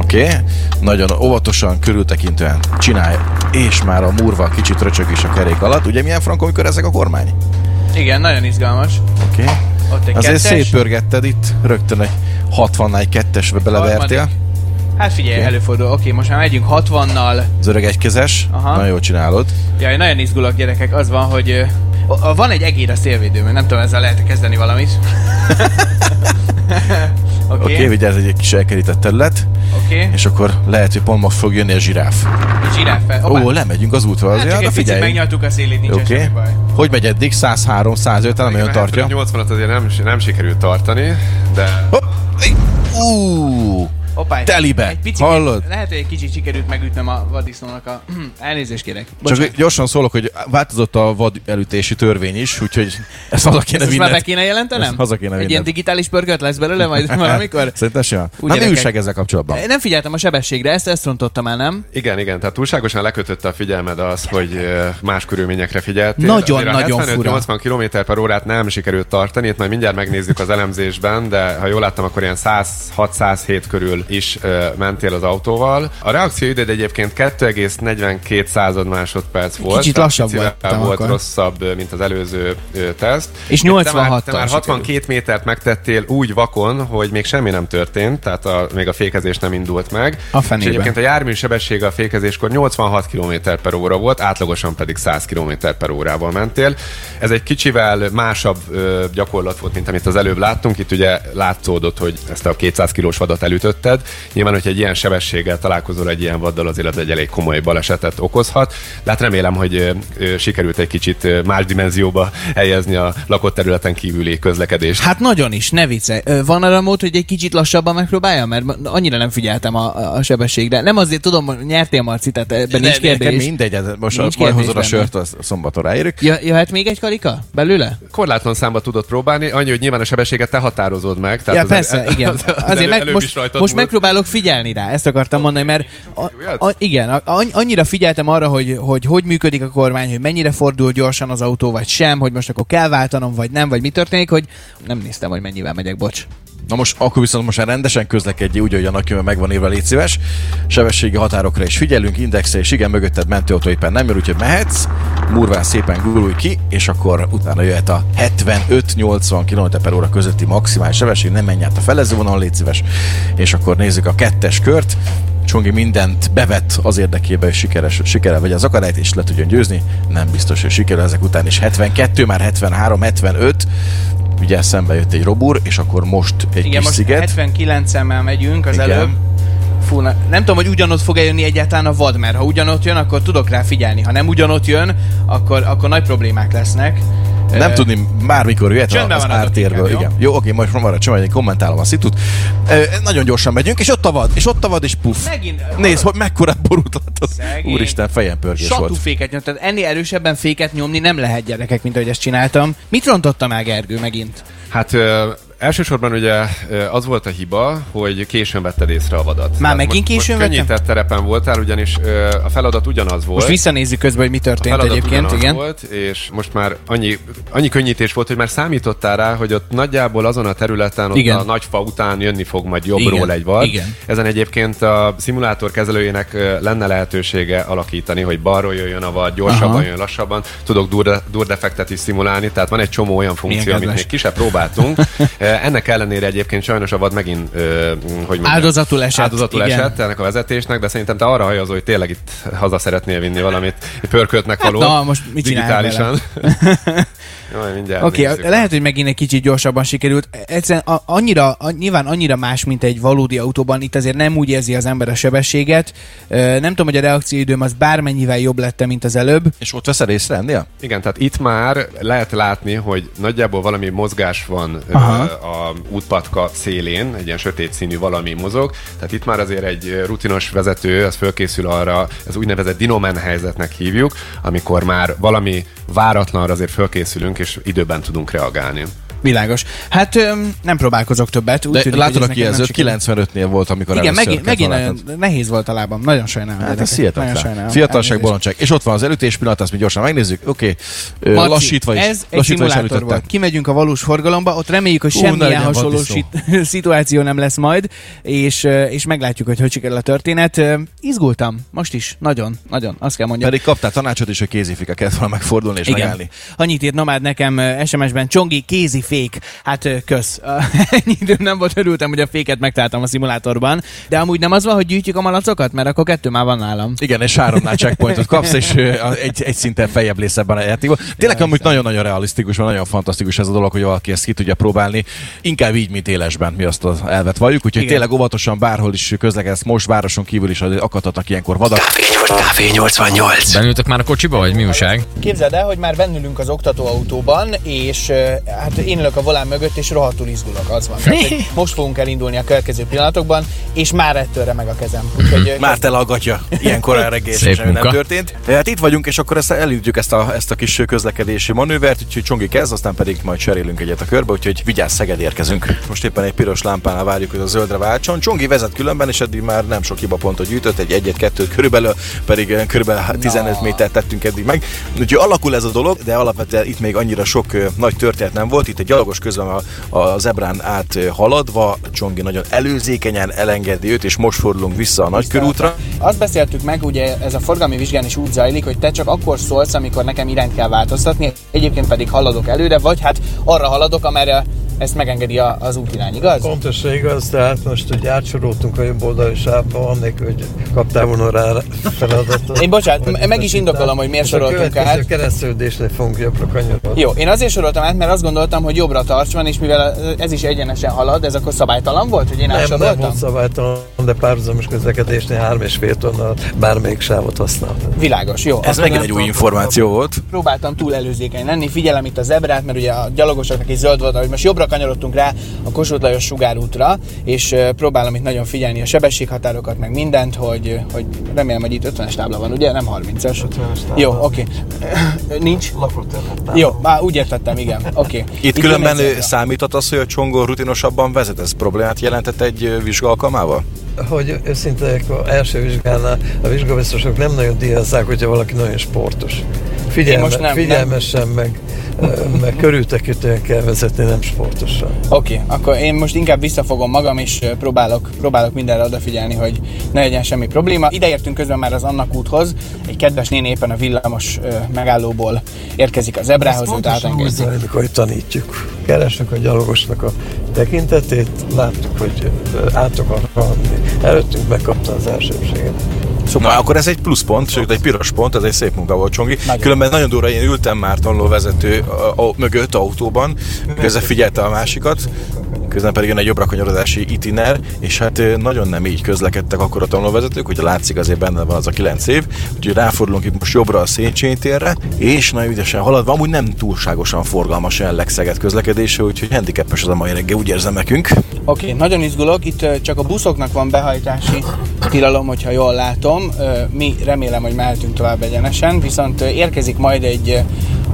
Oké, okay. nagyon óvatosan, körültekintően csinálj, és már a murva kicsit röcsög is a kerék alatt. Ugye milyen frankó, amikor ezek a kormány? Igen, nagyon izgalmas. Oké. Okay. Azért kettes. szétpörgetted itt, rögtön egy 60-nál egy kettesbe belevertél. Harmadik. Hát figyelj, Oké. előfordul. Oké, most már megyünk 60-nal. Az öreg egykezes, Aha. nagyon jól csinálod. Jaj, nagyon izgulok gyerekek, az van, hogy o- van egy egér a szélvédőmön, nem tudom, ezzel lehet kezdeni valamit. Oké, Oké, okay, vigyázz, egy kis elkerített terület, oké. és akkor lehet, hogy pont most fog jönni a zsiráf. Zsiráffel. Ó, lemegyünk az útra hát azért, csak de egy picit figyelj. megnyaltuk a szélét, nincs Oké. okay. semmi baj. Hogy megy eddig? 103, 105, nem nagyon tartja. 80-at azért nem, nem sikerült tartani, de Hopp! Ú, Hoppá, egy- Telibe. Egy picit, Hallod? Lehet, hogy egy kicsit sikerült megütnöm a vaddisznónak a... Elnézést kérek. Csak Bocsánat. gyorsan szólok, hogy változott a vad elütési törvény is, úgyhogy ezt haza kéne Ezt most már be vinned. kéne jelentenem? Ezt haza kéne Egy vinned. ilyen digitális pörkölt lesz belőle majd valamikor? Szerintem. Úgy Nem gyerekek. újság ezzel kapcsolatban. Nem figyeltem a sebességre, ezt, ezt rontottam el, nem? igen, igen, tehát túlságosan lekötötte a figyelmed az, hogy más körülményekre figyeltél. Nagyon, Azért a nagyon fura. 75-80 km per órát nem sikerült tartani, itt majd mindjárt megnézzük az elemzésben, de ha jól láttam, akkor ilyen 106-107 körül is ö, mentél az autóval. A reakcióidőd egyébként 2,42 század másodperc volt. Kicsit lassabb voltam volt akkor. rosszabb, mint az előző ö, teszt. És Te már, 86-tal te már sikerült. 62 métert megtettél úgy vakon, hogy még semmi nem történt, tehát a, még a fékezés nem indult meg. A És fenébe. egyébként a jármű sebessége a fékezéskor 86 km per óra volt, átlagosan pedig 100 km per órával mentél. Ez egy kicsivel másabb ö, gyakorlat volt, mint amit az előbb láttunk. Itt ugye látszódott, hogy ezt a 200 kilós vadat elütötted. Nyilván, hogyha egy ilyen sebességgel találkozol egy ilyen vaddal, azért az egy elég komoly balesetet okozhat. De hát remélem, hogy ö, ö, sikerült egy kicsit más dimenzióba helyezni a lakott területen kívüli közlekedést. Hát nagyon is, ne vicce. Van arra mód, hogy egy kicsit lassabban megpróbáljam? Mert annyira nem figyeltem a, a- sebességre. Nem azért tudom, hogy nyertél Marci, tehát ebben nincs nekem kérdés. mindegy, hát most Nincs majd hozod a sört, a szombaton ráérünk. Ja, jöhet még egy karika belőle? Korlátlan számba tudod próbálni, annyi, hogy nyilván a sebességet te határozod meg. ja, az persze, el- igen. az- az Azért elő- meg, előbb most, is rajtad most. Megpróbálok figyelni rá, ezt akartam mondani, mert a, a, igen, a, annyira figyeltem arra, hogy, hogy hogy működik a kormány, hogy mennyire fordul gyorsan az autó, vagy sem, hogy most akkor kell váltanom, vagy nem, vagy mi történik, hogy nem néztem, hogy mennyivel megyek, bocs. Na most akkor viszont most már rendesen közlekedj úgy, hogy a nagykönyv meg van írva, légy szíves. Sebességi határokra is figyelünk, indexe és igen, mögötted mentőautó éppen nem jön, úgyhogy mehetsz, murván szépen gurulj ki, és akkor utána jöhet a 75-80 km per óra közötti maximális sebesség, nem menj át a felező vonalon, légy szíves, és akkor nézzük a kettes kört. Csongi mindent bevett az érdekében, hogy sikeres, sikere vegye az akadályt, és le tudjon győzni. Nem biztos, hogy sikerül ezek után is. 72, már 73, 75. Ugye szembe jött egy robur, és akkor most egy Igen, kis most sziget. 79-emmel megyünk az Igen. előbb. Fú, na, nem tudom, hogy ugyanott fog eljönni egyáltalán a vad, mert ha ugyanott jön, akkor tudok rá figyelni. Ha nem ugyanott jön, akkor, akkor nagy problémák lesznek. Nem Ö, tudni, bármikor jöhet Csöndben az ártérből. Igen. Jó, oké, most maradj csöndben, én kommentálom a szitut. Ö, nagyon gyorsan megyünk, és ott a vad, és ott a vad, és puff. Megint. Nézd, hogy mekkora borút látott. Szegény. Úristen, fejem pörgés Satú volt. féket nyom, tehát ennél erősebben féket nyomni nem lehet gyerekek, mint ahogy ezt csináltam. Mit rontottam el Gergő megint? Hát elsősorban ugye az volt a hiba, hogy későn vetted észre a vadat. Már Tehát megint most, későn most könnyített terepen voltál, ugyanis a feladat ugyanaz volt. Most visszanézzük közben, hogy mi a történt feladat egyébként, igen. volt, és most már annyi, annyi könnyítés volt, hogy már számítottál rá, hogy ott nagyjából azon a területen, ott Igen. a nagy fa után jönni fog majd jobbról Igen, egy vad. igen. Ezen egyébként a szimulátor kezelőjének lenne lehetősége alakítani, hogy balról jöjjön a vad, gyorsabban Aha. jön, lassabban. Tudok dur- durdefektet is szimulálni, tehát van egy csomó olyan funkció, amit még ki sem próbáltunk. Ennek ellenére egyébként sajnos a vad megint, hogy mondjam, Áldozatul esett, áldozatul igen. esett ennek a vezetésnek, de szerintem te arra hajazol, hogy tényleg itt haza szeretnél vinni valamit, pörköltnek való. na, most mit Digitálisan. Oké, okay, lehet, hogy megint egy kicsit gyorsabban sikerült. Egyszerűen a, annyira, a, nyilván annyira más, mint egy valódi autóban, itt azért nem úgy érzi az ember a sebességet. Nem tudom, hogy a reakcióidőm az bármennyivel jobb lett, mint az előbb. És ott veszed észre ennél? Igen, tehát itt már lehet látni, hogy nagyjából valami mozgás van Aha. a útpatka szélén, egy ilyen sötét színű valami mozog. Tehát itt már azért egy rutinos vezető, az fölkészül arra, ez úgynevezett dinomen helyzetnek hívjuk, amikor már valami váratlanra azért fölkészülünk, és időben tudunk reagálni. Világos. Hát öm, nem próbálkozok többet. Úgy De tűnik, látod a kijelzőt, sikerült. 95-nél volt, amikor Igen, megint, megint nagyon nehéz volt a lábam. Nagyon sajnálom. Hát ez hihetetlen. Fiatalság, bolondság. És ott van az elütés pillanat, ezt mi gyorsan megnézzük. Oké, okay. Marci, lassítva is. Ez egy lassítva is szimulátor volt. Kimegyünk a valós forgalomba, ott reméljük, hogy semmilyen hasonló szituáció nem lesz majd, és, és meglátjuk, hogy hogy sikerül a történet. Izgultam, most is, nagyon, nagyon, azt kell mondjam. Pedig kaptál tanácsot is, hogy kézifika kellett volna megfordulni és Igen. megállni. Annyit írt Nomád nekem SMS-ben, Csongi kézifék fék. Hát kösz. Ennyi időm nem volt, örültem, hogy a féket megtaláltam a szimulátorban. De amúgy nem az van, hogy gyűjtjük a malacokat, mert akkor kettő már van nálam. Igen, és háromnál checkpointot kapsz, és egy, egy szinten feljebb lész ebben a játékban. Tényleg amúgy nagyon-nagyon realisztikus, van, nagyon fantasztikus ez a dolog, hogy valaki ezt ki tudja próbálni. Inkább így, mint élesben, mi azt az elvet valljuk. Úgyhogy Igen. tényleg óvatosan bárhol is közlekedsz, most városon kívül is akadhatnak ilyenkor vadak. Café 88. Benültök már a kocsiba, vagy mi újság? Képzeld el, hogy már bennülünk az oktatóautóban, és hát én ülök a volán mögött, és rohadtul izgulok, az van. Tehát, hogy most fogunk elindulni a következő pillanatokban, és már ettől remeg a kezem. Úgyhogy, ö, Már tele a gatya, ilyen korán reggel, és nem történt. Hát itt vagyunk, és akkor ezt elindítjuk ezt a, ezt a kis közlekedési manővert, úgyhogy Csongi kezd, aztán pedig majd cserélünk egyet a körbe, úgyhogy vigyázz, Szeged érkezünk. Most éppen egy piros lámpánál várjuk, hogy a zöldre váltson. Csongi vezet különben, és eddig már nem sok hibapontot gyűjtött, egy egyet, kettőt körülbelül, pedig körülbelül 15 métert tettünk eddig meg. Úgyhogy alakul ez a dolog, de alapvetően itt még annyira sok nagy történet nem volt. Itt egy gyalogos közben a, a zebrán át haladva, Csongi nagyon előzékenyen elengedi őt, és most fordulunk vissza a nagykörútra. Azt beszéltük meg, ugye ez a forgalmi vizsgán is úgy zajlik, hogy te csak akkor szólsz, amikor nekem irányt kell változtatni, egyébként pedig haladok előre, vagy hát arra haladok, amerre ezt megengedi a- az útirány, igaz? Pontosan igaz, tehát most ugye átsoroltunk a jobb oldali sávba, annélkül, hogy kaptál volna rá feladatot. Én bocsánat, Hogy meg is indokolom, hogy miért a soroltunk át. keresztülésnél fogunk jobbra kanyarodni. Jó, én azért soroltam át, mert azt gondoltam, hogy jobbra tartson, és mivel ez is egyenesen halad, ez akkor szabálytalan volt, hogy én Nem, nem átsoroltam? volt szabálytalan, de párhuzamos közlekedésnél 3,5 tonna bármelyik sávot használtam. Világos, jó. Ez megint nem egy új információ volt. próbáltam túl előzékeny lenni, figyelem itt a zebrát, mert ugye a gyalogosoknak is zöld volt, hogy most jobbra kanyarodtunk rá a Kossuth Lajos sugárútra, és próbálom itt nagyon figyelni a sebességhatárokat, meg mindent, hogy, hogy remélem, hogy itt 50-es tábla van, ugye? Nem 30-as. 50-es tábla. Jó, oké. Nincs? Lakóterület. Jó, már úgy értettem, igen. Oké. Itt különben jön egy ö, zebra. számított az, hogy a Csongor rutinosabban vezet, ez problémát jelentett egy vizsga alkalmával? hogy őszinte az első vizsgánál a vizsgabiztosok nem nagyon díjazzák, hogyha valaki nagyon sportos. Figyelme, most nem- figyelmesen, meg, meg körültekintően kell vezetni, nem sportosan. Oké, akkor én most inkább visszafogom magam, és próbálok, próbálok mindenre odafigyelni, hogy ne legyen semmi probléma. Ide értünk közben már az Annak úthoz. Egy kedves néni éppen a villamos megállóból érkezik a zebrához, őt átengedjük. hogy tanítjuk. Keresünk a gyalogosnak a tekintetét, láttuk, hogy át akar rohanni. Előttünk megkapta az elsőbséget. Na, akkor ez egy pluszpont, sőt egy piros pont, ez egy szép munka volt, Csongi. Nagyon. Különben nagyon durva, én ültem már tanulóvezető a, a, mögött autóban, közben figyelte a másikat, közben pedig jön egy jobbra kanyarodási itiner, és hát nagyon nem így közlekedtek akkor a tanulóvezetők, ugye látszik azért benne van az a 9 év, úgyhogy ráfordulunk itt most jobbra a Széchenyi térre, és nagyon ügyesen haladva, amúgy nem túlságosan forgalmas jelenleg Szeged közlekedése, úgyhogy handicapes az a mai reggel, úgy érzem nekünk. Oké, nagyon izgulok. Itt csak a buszoknak van behajtási tilalom, hogyha jól látom. Mi remélem, hogy mehetünk tovább egyenesen, viszont érkezik majd egy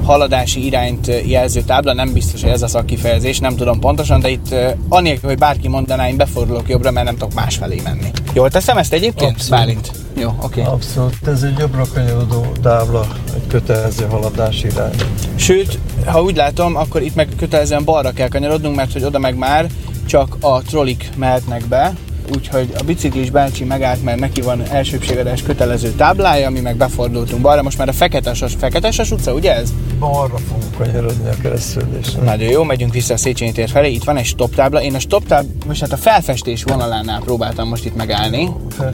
haladási irányt jelző tábla, nem biztos, hogy ez a szakkifejezés, nem tudom pontosan, de itt anélkül, hogy bárki mondaná, én befordulok jobbra, mert nem tudok másfelé menni. Jól teszem ezt egyébként? Abszolút. Bálint. Jó, oké. Abszolút, ez egy jobbra kanyarodó tábla, egy kötelező haladási irány. Sőt, ha úgy látom, akkor itt meg kötelezően balra kell kanyarodnunk, mert hogy oda meg már csak a trollik mehetnek be, úgyhogy a biciklis bácsi megállt, mert neki van elsőbségedés kötelező táblája, mi meg befordultunk balra, most már a Feketesas, Feketesas utca, ugye ez? Balra fogunk kanyarodni a keresztülésre. Nagyon jó, megyünk vissza a Széchenyi tér felé, itt van egy stop tábla, én a stop tábla, most hát a felfestés vonalánál próbáltam most itt megállni, fe,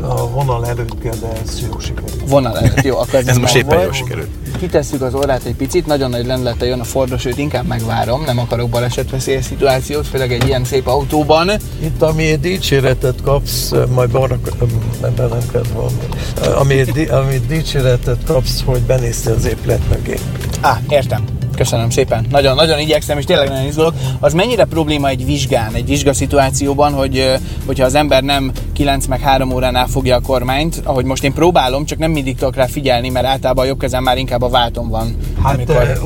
a vonal előtt kell, de ez jó sikerült. vonal előtt, jó, akkor ez, Ez most éppen volt. jól sikerült. Kitesszük az orrát egy picit, nagyon nagy lendülettel jön a fordra, sőt inkább megvárom, nem akarok balesetveszélyes szituációt, főleg egy ilyen szép autóban. Itt, ami dicséretet kapsz, majd balra, nem kell volna. Ami, ami dicséretet kapsz, hogy benéztél az épület mögé. Á, értem. Köszönöm szépen. Nagyon, nagyon igyekszem, és tényleg nagyon izgulok. Az mennyire probléma egy vizsgán, egy vizsgaszituációban, hogy hogyha az ember nem 9 meg 3 óránál fogja a kormányt, ahogy most én próbálom, csak nem mindig tudok rá figyelni, mert általában a jobb kezem már inkább a válton van. Hát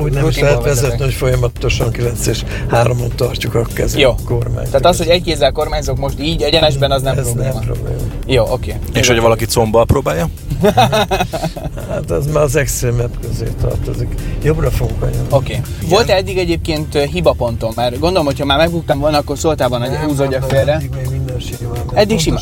úgy nem is lehet vezetni, hogy folyamatosan 9 és 3 tartjuk a kezünk Jó. a kormányt. Tehát az, hogy egy kézzel kormányzok most így egyenesben, az nem ez probléma. nem probléma. Jó, oké. És hogy valaki combbal próbálja? Hát ez már az extrémet közé tartozik. Jobbra fogunk. Oké. Volt eddig egyébként hibapontom? Mert gondolom, hogyha már megbuktam volna, akkor szóltál volna, hogy húzódjak félre. Eddig még minden simán Eddig sima.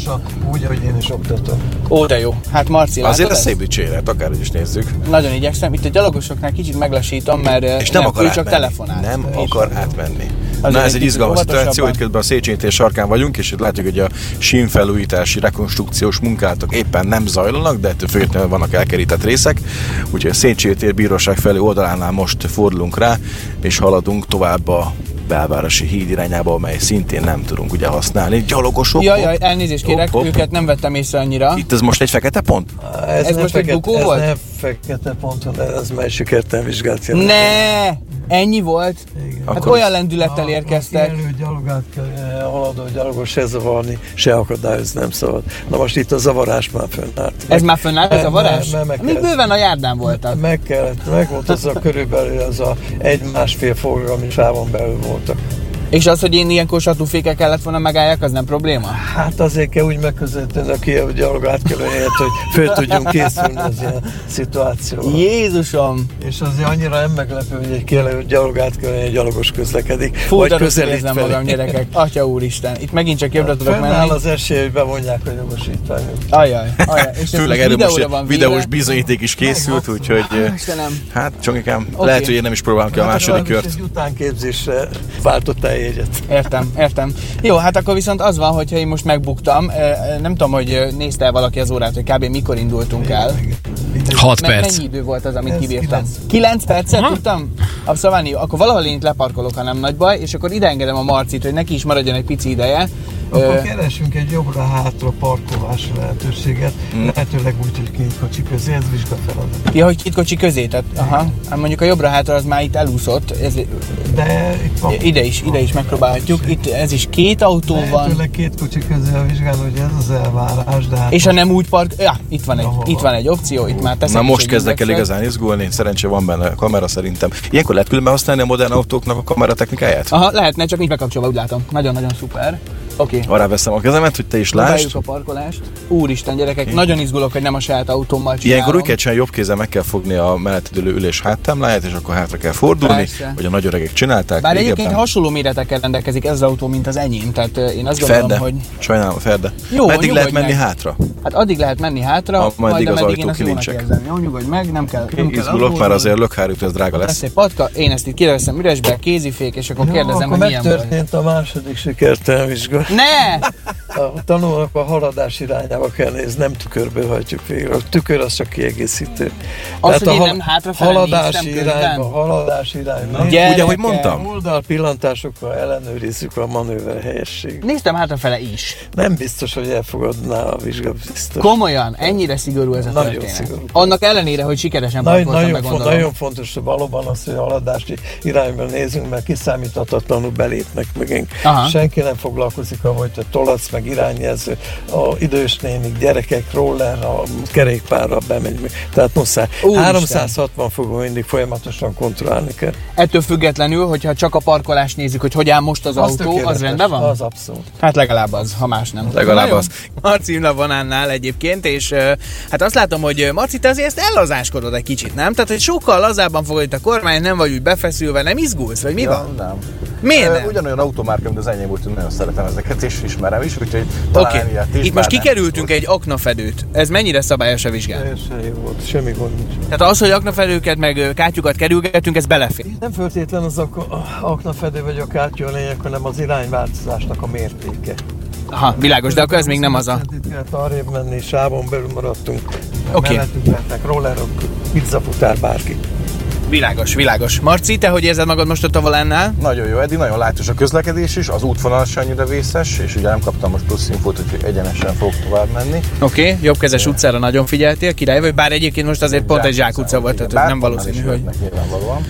Úgy, hogy én is oktatom. Ó, de jó. Hát Marci, Azért ez szép dicséret, akárhogy is nézzük. Nagyon igyekszem. Itt a gyalogosoknál kicsit meglassítom, mert És nem, akar ő csak telefonál. Nem akar átmenni. Na ez egy egy izgalmas szituáció, hogy közben a Széchenyi tér sarkán vagyunk, és itt látjuk, hogy a sínfelújítási, rekonstrukciós munkálatok éppen nem zajlanak, de ettől függetlenül vannak elkerített részek. Úgyhogy a Széchenyi tér bíróság felé oldalánál most fordulunk rá, és haladunk tovább a belvárosi híd irányába, amely szintén nem tudunk ugye használni. Gyalogosok. Jaj, jaj, elnézést kérek, Hopp, hopp. őket nem vettem észre annyira. Itt ez most egy fekete pont? Ez, Ez most egy fekete, bukó ez volt? nem fekete ponton, ez már sikertelen vizsgált jelent. Ne! Ennyi volt? Igen. Hát Akkor olyan lendülettel érkeztek. Élő gyalogát kell eh, haladó gyalogos se zavarni, se akadályozni nem szabad. Na most itt a zavarás már fönnállt. Ez már fönnállt ez a Nem, varázs? nem, meg Még bőven a járdán voltak. Meg kellett, meg volt az a körülbelül az a egy-másfél forgalmi sávon belül voltak. És az, hogy én ilyenkor satúfékkel kellett volna megálljak, az nem probléma? Hát azért kell úgy megközelíteni a Kiev gyalog átkelő helyet, hogy föl tudjunk készülni az ilyen szituációra. Jézusom! És azért annyira nem meglepő, hogy egy kérlek gyalog átkelő egy gyalogos közlekedik. Fú, vagy közelít felé. magam, gyerekek. Atya úristen, itt megint csak jobbra tudok Fennáll menni. az esély, hogy bevonják a jogosítványot. Ajaj, ajaj. És Főleg erről most van videós bizonyíték is készült, úgyhogy Istenem. hát csongikám, Oké. lehet, hogy én nem is próbálom ki a Hát második kört. Egy utánképzésre váltott el jegyet. Értem, értem. Jó, hát akkor viszont az van, hogyha én most megbuktam, eh, eh, nem tudom, hogy eh, nézte valaki az órát, hogy kb. mikor indultunk el. 6 Meg perc. mennyi idő volt az, amit Ez kibírtam? kilenc. 9 percet tudtam? Abszolválni, akkor valahol én itt leparkolok, ha nem nagy baj, és akkor ide engedem a Marcit, hogy neki is maradjon egy pici ideje. Akkor keresünk egy jobbra-hátra parkolási lehetőséget, lehetőleg úgy, hogy két kocsi közé, ez vizsga feladat. Ja, hogy két kocsi közé, tehát aha. Hát mondjuk a jobbra-hátra az már itt elúszott, ez, De itt van. ide is, ide is megpróbálhatjuk. Itt ez is két autó van. Lehetőleg két kocsi közé vizsgálni, hogy ez az elvárás, de hát És ha nem úgy park... Ja, itt van egy, Ahova. itt van egy opció, itt már teszek Na most kezdek el igazán izgulni, szerencsé van benne a kamera szerintem. Ilyenkor lehet különben használni a modern autóknak a kamera technikáját? Aha, lehetne, csak nincs bekapcsolva, úgy látom. Nagyon-nagyon szuper. Oké. Okay. Arra veszem a kezemet, hogy te is lásd. A parkolást. Úristen, gyerekek, nagyon izgulok, hogy nem a saját autómmal csinálom. Ilyenkor úgy kell csinálni, jobb kézzel meg kell fogni a mellettedülő ülés háttámláját, és akkor hátra kell fordulni, Persze. hogy a nagy öregek csinálták. Bár régebben. egyébként hasonló méretekkel rendelkezik ez az autó, mint az enyém, tehát ö, én azt gondolom, Ferde. hogy Sajnálom, Ferde. Jó, Meddig lehet menni meg. hátra? hát addig lehet menni hátra, Ah, majd meddig az ajtó kilincsek. Jó, nyugodj meg, nem kell, nem kell Izgulok, mert azért lökhárút, ez drága Lesz lesz. egy patka, én ezt itt kiveszem üresbe, kézifék, és akkor kérdezem, akkor hogy milyen baj. megtörtént a második sikertelen vizsga. Ne! A tanulónak a haladás irányába kell nézni, nem tükörbe hajtjuk végre. A tükör az csak kiegészítő. Az, Tehát hogy a nem haladási irányba, haladási irányba. Ugye, ahogy mondtam? Oldal pillantásokkal ellenőrizzük a manőver helyességét. Néztem hátrafele is. Nem biztos, hogy elfogadná a vizsga biztos. Komolyan, ennyire szigorú ez a Nagyon történet. szigorú. Annak ellenére, hogy sikeresen Nagy, nagyon, meg gondolom. nagyon fontos hogy valóban az, hogy a haladási irányba nézünk, mert kiszámíthatatlanul belépnek megint. Aha. Senki nem foglalkozik, ahogy te tolatsz, meg irányjelző, a idős nénik, gyerekek, roller, a kerékpárra bemegy. meg. Tehát muszáj. Úristen. 360 fokon mindig folyamatosan kontrollálni kell. Ettől függetlenül, hogyha csak a parkolást nézzük, hogy hogy áll most az, autó, tökéletes. az rendben van? Az abszolút. Hát legalább az, ha más nem. Legalább Na az. Marci Lavonánnál egyébként, és hát azt látom, hogy Marci, te azért ezt ellazáskodod egy kicsit, nem? Tehát, hogy sokkal lazábban fogod itt a kormány, nem vagy úgy befeszülve, nem izgulsz, vagy mi van? nem. Miért nem? Ugyanolyan automárka, mint az enyém, úgyhogy nagyon szeretem ezeket, és ismerem is, úgyhogy Oké, talán ilyet is, itt most kikerültünk egy aknafedőt. Ez mennyire szabályos a vizsgán? Teljesen jó volt, semmi gond nincs. Tehát az, hogy aknafedőket meg kátyukat kerülgetünk, ez belefér. Nem föltétlen az ak- aknafedő vagy a kártya a lényeg, hanem az irányváltozásnak a mértéke. Aha, világos, de akkor ez még nem az a... Itt kellett arrébb menni, sávon belül maradtunk. Oké. Mellettünk lehetnek rollerok, pizzafutár, bárki. Világos, világos. Marci, te hogy érzed magad most a Tavalánnál? Nagyon jó, eddig nagyon látos a közlekedés is, az útvonal sem annyira vészes, és ugye nem kaptam most plusz infót, hogy egyenesen fogok tovább menni. Oké, okay, jobbkezes utcára nagyon figyeltél, király vagy, bár egyébként most azért pont egy zsákutca volt, tehát nem valószínű, hogy Nyilvánvalóan.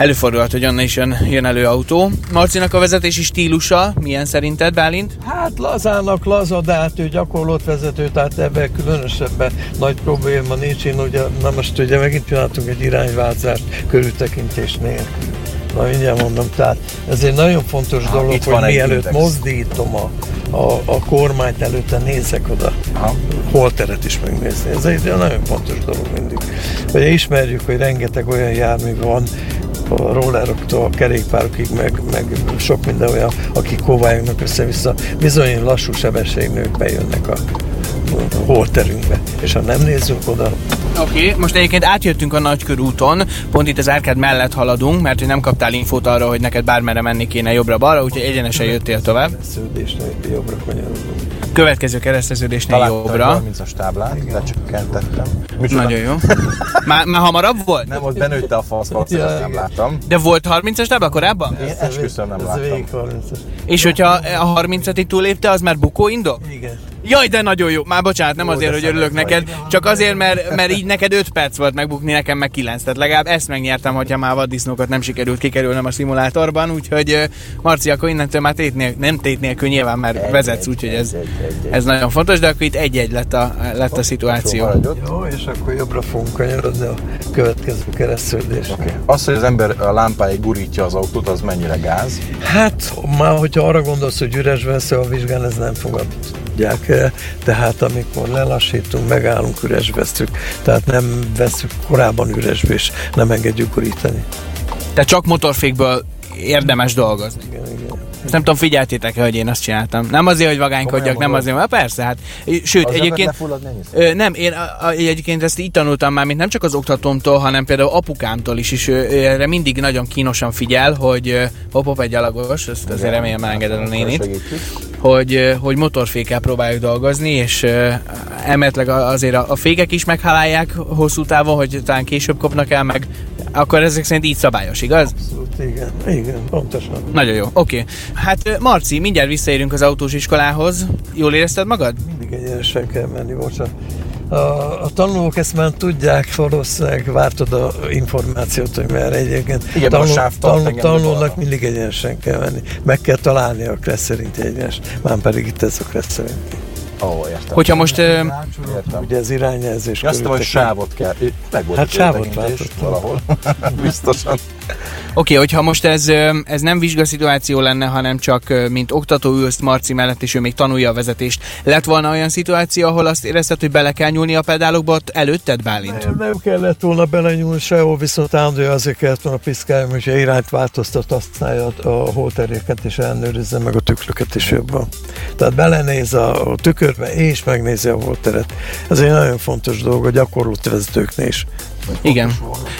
Előfordulhat, hogy onnan is jön, jön elő autó. Marcinak a vezetési stílusa milyen szerinted, Bálint? Hát lazának laza, de hát ő gyakorlott vezető, tehát ebben különösebben nagy probléma nincs. Én ugye, na most ugye megint csináltunk egy irányváltást körültekintés nélkül. Na mindjárt mondom, tehát ez egy nagyon fontos Ha, dolog, hogy mielőtt index. mozdítom a, a, a kormányt előtte nézek oda, Aha. holteret is megnézni. Ez egy nagyon fontos dolog mindig. Hogy ismerjük, hogy rengeteg olyan jármű van, a rolleroktól a kerékpárokig, meg, meg sok minden olyan, akik kóvályognak össze-vissza, bizony lassú sebességnők bejönnek a a holterünkbe. És ha nem nézzünk oda, Oké, okay, most egyébként átjöttünk a nagykörúton, pont itt az árkád mellett haladunk, mert hogy nem kaptál infót arra, hogy neked bármerre menni kéne jobbra-balra, úgyhogy egyenesen jöttél tovább. sződésnél jobbra kanyarodunk. Következő kereszteződésnél jobbra. 30-as táblát, lecsökkentettem. Micsoda? Nagyon jó. Már, már hamarabb volt? Nem, ott benőtte a fasz, valószínűleg ezt nem láttam. De volt 30-as tábla korábban? Én esküszöm nem Ez láttam. végig 30-as. És hogyha a 30-at túlépte, az már bukó indok? Igen. Jaj, de nagyon jó. Már bocsánat, nem Jó, azért, hogy örülök neked, csak azért, mert, mert így neked 5 perc volt megbukni, nekem meg 9. Tehát legalább ezt megnyertem, hogyha már vaddisznókat nem sikerült kikerülnem a szimulátorban, úgyhogy Marci, akkor innentől már tét nélkül, nem tét nélkül nyilván, mert vezetsz, úgyhogy ez, ez nagyon fontos, de akkor itt egy-egy lett a, lett a szituáció. Jó, és akkor jobbra fogunk kanyarodni a következő keresztődés. Oké. Az, hogy az ember a lámpáig gurítja az autót, az mennyire gáz? Hát, már hogyha arra gondolsz, hogy üres vesző a vizsgán, ez nem fogadják el. Tehát amikor lelassítunk, megállunk, üres veszük. Tehát nem veszük korábban üresbe, és nem engedjük gurítani. Tehát csak motorfékből érdemes dolgozni. Igen, igen. Ezt nem tudom, figyeltétek-e, hogy én azt csináltam. Nem azért, hogy vagánykodjak, nem azért, mert persze, hát. Sőt, Az egyébként... Ö, nem, én a, a, egyébként ezt így tanultam már, mint nem csak az oktatómtól, hanem például apukámtól is, és ő, erre mindig nagyon kínosan figyel, hogy ö, hopp, hopp, egy gyalogos, ezt azért remélem elengeded a nénit, hogy, hogy motorfékkel próbáljuk dolgozni, és emetleg azért a, a fékek is meghalálják hosszú távon, hogy talán később kopnak el, meg akkor ezek szerint így szabályos, igaz? Abszolút, igen. Igen, pontosan. Nagyon jó, oké. Okay. Hát Marci, mindjárt visszaérünk az autós iskolához. Jól érezted magad? Mindig egyenesen kell menni, bocsánat. A, a tanulók ezt már tudják, valószínűleg vártod a információt, hogy mert egyébként Igen, a tart engem tanulónak balra. mindig egyenesen kell menni. Meg kell találni a kressz szerinti egyenes. Már pedig itt ez a kressz szerinti. Ó, értem. Hogyha most... Értem. Ugye ez irányjelzés. Azt mondom, hogy sávot kell. Meg volt Hát sávot váltottam. valahol. Biztosan. Oké, okay, hogyha most ez, ez nem vizsgaszituáció lenne, hanem csak mint oktató ülsz Marci mellett, és ő még tanulja a vezetést. Lett volna olyan szituáció, ahol azt érezted, hogy bele kell nyúlni a pedálokba, ott előtted Bálint? Nem, nem kellett volna belenyúlni sehol, viszont állandóan azért kellett volna piszkálni, hogy irányt változtat, használja a holteréket, és ellenőrizze meg a tükröket is jobban. Tehát belenéz a, a tükörbe, és megnézi a holteret. Ez egy nagyon fontos dolog a gyakorlott vezetőknél is. Igen.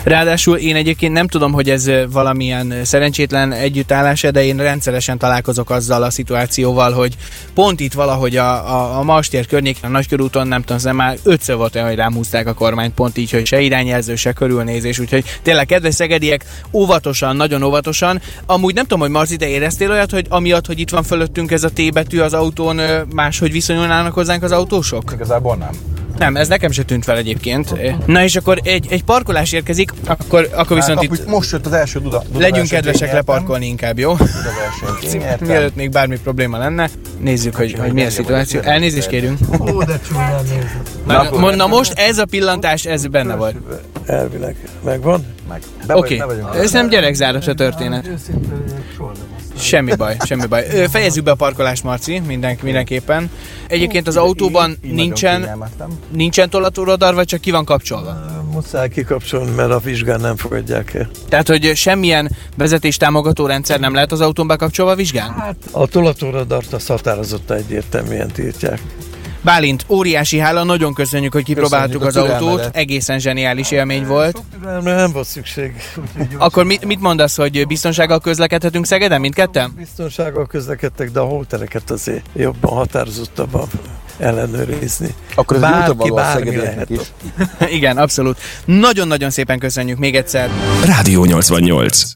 Ráadásul én egyébként nem tudom, hogy ez ö, valamilyen ö, szerencsétlen együttállás, de én rendszeresen találkozok azzal a szituációval, hogy pont itt valahogy a, a, a Mastér környéken, a Nagykörúton, nem tudom, ez már ötször volt olyan, hogy rám húzták a kormányt, pont így, hogy se irányjelző, se körülnézés, úgyhogy tényleg kedves szegediek, óvatosan, nagyon óvatosan. Amúgy nem tudom, hogy Marci, te éreztél olyat, hogy amiatt, hogy itt van fölöttünk ez a T betű az autón, ö, máshogy viszonyulnának hozzánk az autósok? Igazából nem. Nem, ez nekem se tűnt fel egyébként. Na és akkor egy, egy parkolás érkezik, akkor, akkor viszont Hát, itt itt most jött az első Duda. Duda legyünk kedvesek nyertem. leparkolni inkább, jó? Duda. Mielőtt még bármi probléma lenne, nézzük, hogy, hogy mi a szituáció. Elnézést kérünk. Ó, de. Na, na, na most ez a pillantás, ez benne volt. Elvileg. Megvan? Meg. Oké, vagyunk. ez nem gyerekzáros a történet. Őszintén soha nem Semmi baj, semmi baj. Fejezzük be a parkolást, Marci, minden, mindenképpen. Egyébként az autóban Így- így nincsen, nincsen tolatóradar, vagy csak ki van kapcsolva? Muszáj kikapcsolni, mert a vizsgán nem fogadják el. Tehát, hogy semmilyen vezetés támogató rendszer nem lehet az autón bekapcsolva a vizsgán? Hát a tolatóradart azt határozottan egyértelműen tiltják. Bálint, óriási hála, nagyon köszönjük, hogy kipróbáltuk az Köszönjük autót, egészen zseniális élmény volt. Sok nem volt szükség. Akkor mit, mit mondasz, hogy biztonsággal közlekedhetünk Szegeden mindketten? Biztonsággal közlekedtek, de a holtereket azért jobban határozottabban ellenőrizni. Akkor ez Bárki bármi lehet. is. Igen, abszolút. Nagyon-nagyon szépen köszönjük még egyszer. Rádió 88.